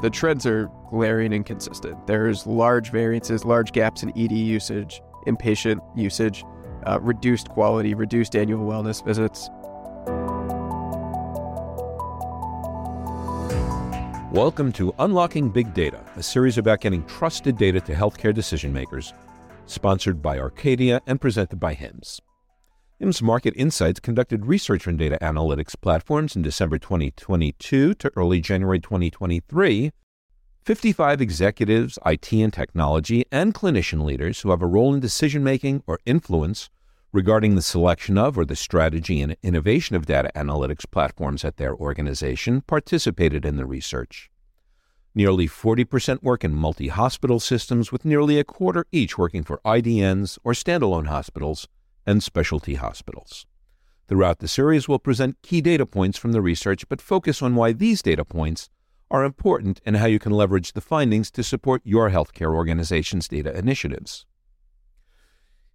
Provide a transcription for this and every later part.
the trends are glaring and consistent. There's large variances, large gaps in ED usage, inpatient usage, uh, reduced quality, reduced annual wellness visits. Welcome to Unlocking Big Data, a series about getting trusted data to healthcare decision makers, sponsored by Arcadia and presented by HIMSS. HIMSS Market Insights conducted research on data analytics platforms in December 2022 to early January 2023. 55 executives, IT and technology, and clinician leaders who have a role in decision making or influence regarding the selection of or the strategy and innovation of data analytics platforms at their organization participated in the research. Nearly 40% work in multi hospital systems, with nearly a quarter each working for IDNs or standalone hospitals and specialty hospitals. Throughout the series, we'll present key data points from the research, but focus on why these data points are important and how you can leverage the findings to support your healthcare organization's data initiatives.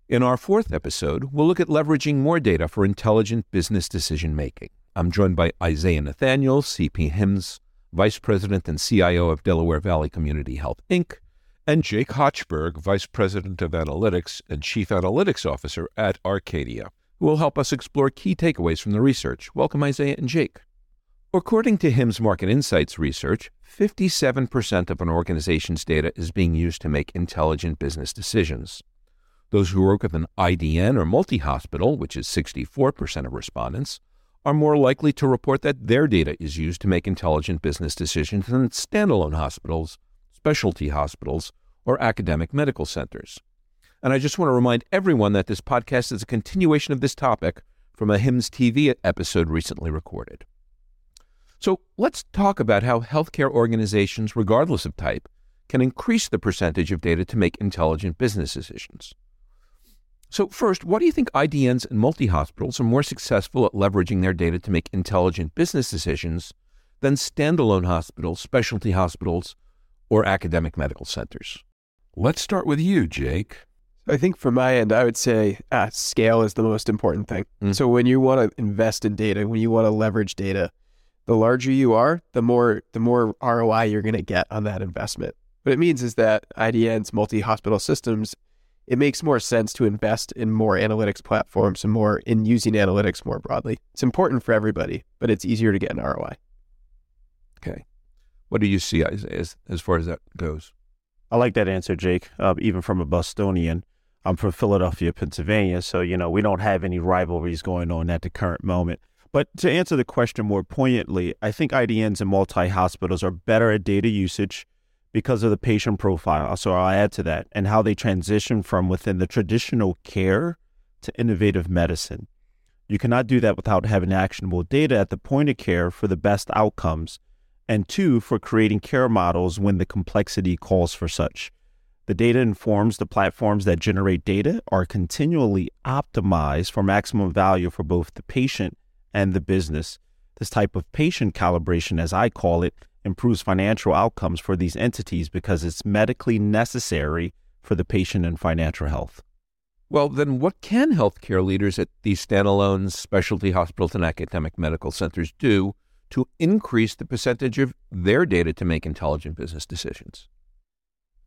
In our fourth episode, we'll look at leveraging more data for intelligent business decision making. I'm joined by Isaiah Nathaniel, CPHIMS, Vice President and CIO of Delaware Valley Community Health, Inc., and Jake Hochberg, Vice President of Analytics and Chief Analytics Officer at Arcadia, who will help us explore key takeaways from the research. Welcome, Isaiah and Jake. According to HIMSS Market Insights research, 57% of an organization's data is being used to make intelligent business decisions. Those who work with an IDN or multi hospital, which is 64% of respondents, are more likely to report that their data is used to make intelligent business decisions than standalone hospitals, specialty hospitals, or academic medical centers. And I just want to remind everyone that this podcast is a continuation of this topic from a HIMSS TV episode recently recorded. So let's talk about how healthcare organizations, regardless of type, can increase the percentage of data to make intelligent business decisions. So, first, why do you think IDNs and multi hospitals are more successful at leveraging their data to make intelligent business decisions than standalone hospitals, specialty hospitals, or academic medical centers? Let's start with you, Jake. I think from my end, I would say uh, scale is the most important thing. Mm. So when you want to invest in data, when you want to leverage data, the larger you are, the more the more ROI you're going to get on that investment. What it means is that IDNs, multi hospital systems, it makes more sense to invest in more analytics platforms and more in using analytics more broadly. It's important for everybody, but it's easier to get an ROI. Okay. What do you see as, as, far as that goes? I like that answer, Jake. Uh, even from a Bostonian, I'm from Philadelphia, Pennsylvania, so you know we don't have any rivalries going on at the current moment. But to answer the question more poignantly, I think IDNs and multi hospitals are better at data usage because of the patient profile. So I'll add to that and how they transition from within the traditional care to innovative medicine. You cannot do that without having actionable data at the point of care for the best outcomes, and two, for creating care models when the complexity calls for such. The data informs the platforms that generate data are continually optimized for maximum value for both the patient and the business. This type of patient calibration, as I call it, improves financial outcomes for these entities because it's medically necessary for the patient and financial health. Well, then what can healthcare leaders at these standalone specialty hospitals and academic medical centers do to increase the percentage of their data to make intelligent business decisions?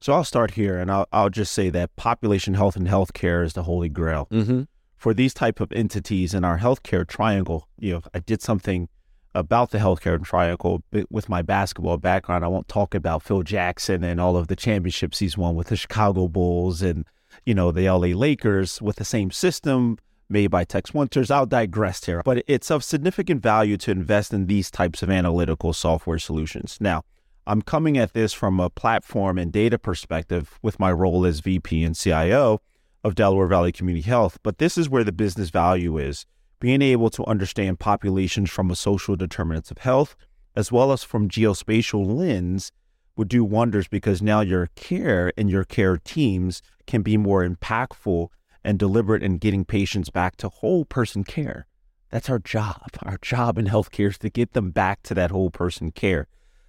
So I'll start here and I'll, I'll just say that population health and healthcare is the holy grail. Mm-hmm. For these type of entities in our healthcare triangle, you know, I did something about the healthcare triangle with my basketball background. I won't talk about Phil Jackson and all of the championships he's won with the Chicago Bulls and, you know, the LA Lakers with the same system made by Tex Winters. I'll digress here, but it's of significant value to invest in these types of analytical software solutions. Now, I'm coming at this from a platform and data perspective with my role as VP and CIO of Delaware Valley Community Health, but this is where the business value is being able to understand populations from a social determinants of health as well as from geospatial lens would do wonders because now your care and your care teams can be more impactful and deliberate in getting patients back to whole person care. That's our job. Our job in healthcare is to get them back to that whole person care.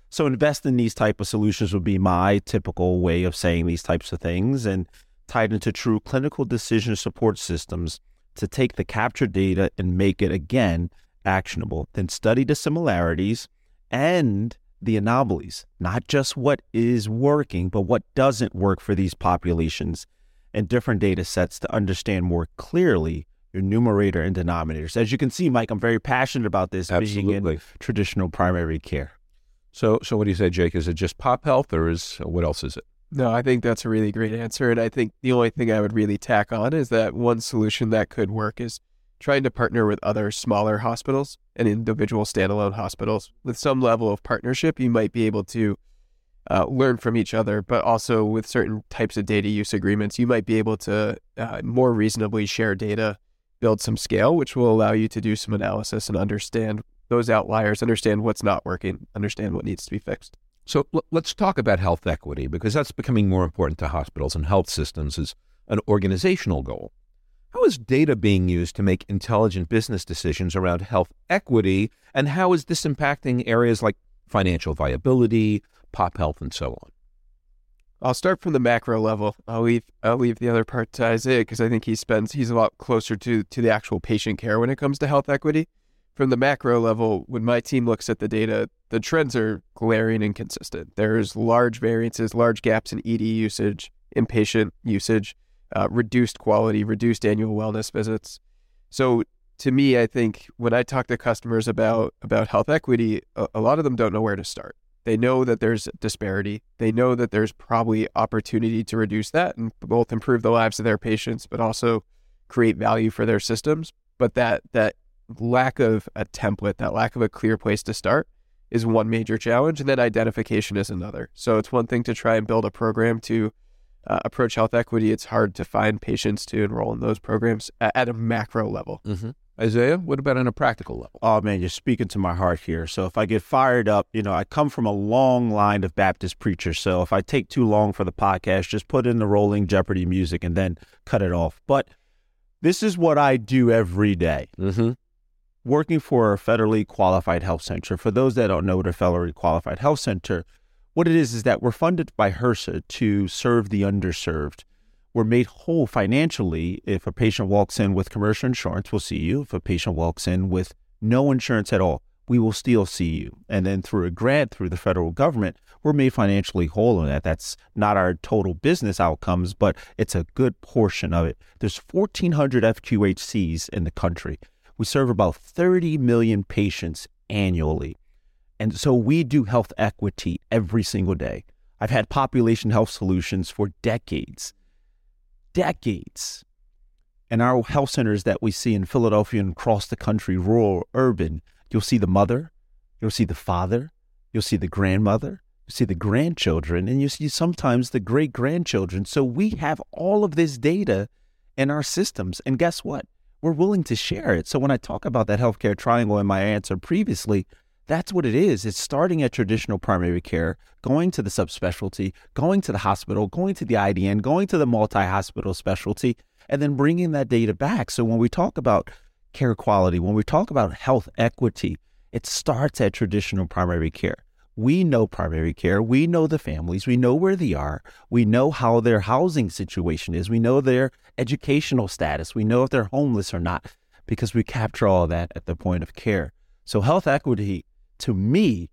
So invest in these type of solutions would be my typical way of saying these types of things and tied into true clinical decision support systems to take the captured data and make it again actionable. Then study the similarities and the anomalies, not just what is working, but what doesn't work for these populations and different data sets to understand more clearly your numerator and denominators. As you can see, Mike, I'm very passionate about this Absolutely. being in traditional primary care. So, so what do you say, Jake? Is it just pop health, or is what else is it? No, I think that's a really great answer. And I think the only thing I would really tack on is that one solution that could work is trying to partner with other smaller hospitals and individual standalone hospitals. With some level of partnership, you might be able to uh, learn from each other, but also with certain types of data use agreements, you might be able to uh, more reasonably share data, build some scale, which will allow you to do some analysis and understand those outliers, understand what's not working, understand what needs to be fixed. So l- let's talk about health equity because that's becoming more important to hospitals and health systems as an organizational goal. How is data being used to make intelligent business decisions around health equity, and how is this impacting areas like financial viability, pop health, and so on? I'll start from the macro level. I'll leave I'll leave the other part to Isaiah because I think he spends he's a lot closer to to the actual patient care when it comes to health equity. From the macro level, when my team looks at the data, the trends are glaring and consistent. There's large variances, large gaps in ED usage, inpatient usage, uh, reduced quality, reduced annual wellness visits. So to me, I think when I talk to customers about about health equity, a, a lot of them don't know where to start. They know that there's disparity. They know that there's probably opportunity to reduce that and both improve the lives of their patients, but also create value for their systems. But that that lack of a template, that lack of a clear place to start, is one major challenge, and then identification is another. So it's one thing to try and build a program to uh, approach health equity. It's hard to find patients to enroll in those programs at, at a macro level. Mm-hmm. Isaiah, what about on a practical level? Oh man, you're speaking to my heart here. So if I get fired up, you know, I come from a long line of Baptist preachers. So if I take too long for the podcast, just put in the rolling Jeopardy music and then cut it off. But this is what I do every day. Mm-hmm. Working for a federally qualified health center. For those that don't know what a federally qualified health center, what it is is that we're funded by HRSA to serve the underserved we're made whole financially if a patient walks in with commercial insurance, we'll see you. If a patient walks in with no insurance at all, we will still see you. And then through a grant through the federal government, we're made financially whole on that. That's not our total business outcomes, but it's a good portion of it. There's 1,400 FQHCs in the country. We serve about 30 million patients annually. And so we do health equity every single day. I've had population health solutions for decades decades. And our health centers that we see in Philadelphia and across the country, rural, urban, you'll see the mother, you'll see the father, you'll see the grandmother, you see the grandchildren, and you see sometimes the great grandchildren. So we have all of this data in our systems. And guess what? We're willing to share it. So when I talk about that healthcare triangle in my answer previously, that's what it is. It's starting at traditional primary care, going to the subspecialty, going to the hospital, going to the IDN, going to the multi hospital specialty, and then bringing that data back. So when we talk about care quality, when we talk about health equity, it starts at traditional primary care. We know primary care. We know the families. We know where they are. We know how their housing situation is. We know their educational status. We know if they're homeless or not because we capture all that at the point of care. So health equity to me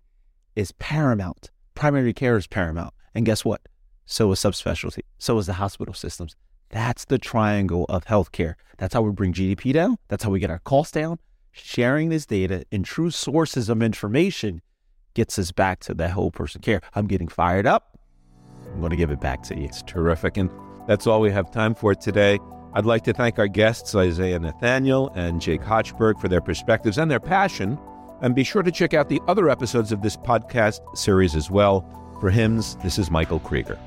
is paramount. Primary care is paramount. And guess what? So is subspecialty. So is the hospital systems. That's the triangle of healthcare. That's how we bring GDP down. That's how we get our costs down. Sharing this data in true sources of information gets us back to that whole person care. I'm getting fired up. I'm going to give it back to you. It's terrific. And that's all we have time for today. I'd like to thank our guests, Isaiah Nathaniel and Jake Hochberg, for their perspectives and their passion and be sure to check out the other episodes of this podcast series as well. For HIMSS, this is Michael Krieger.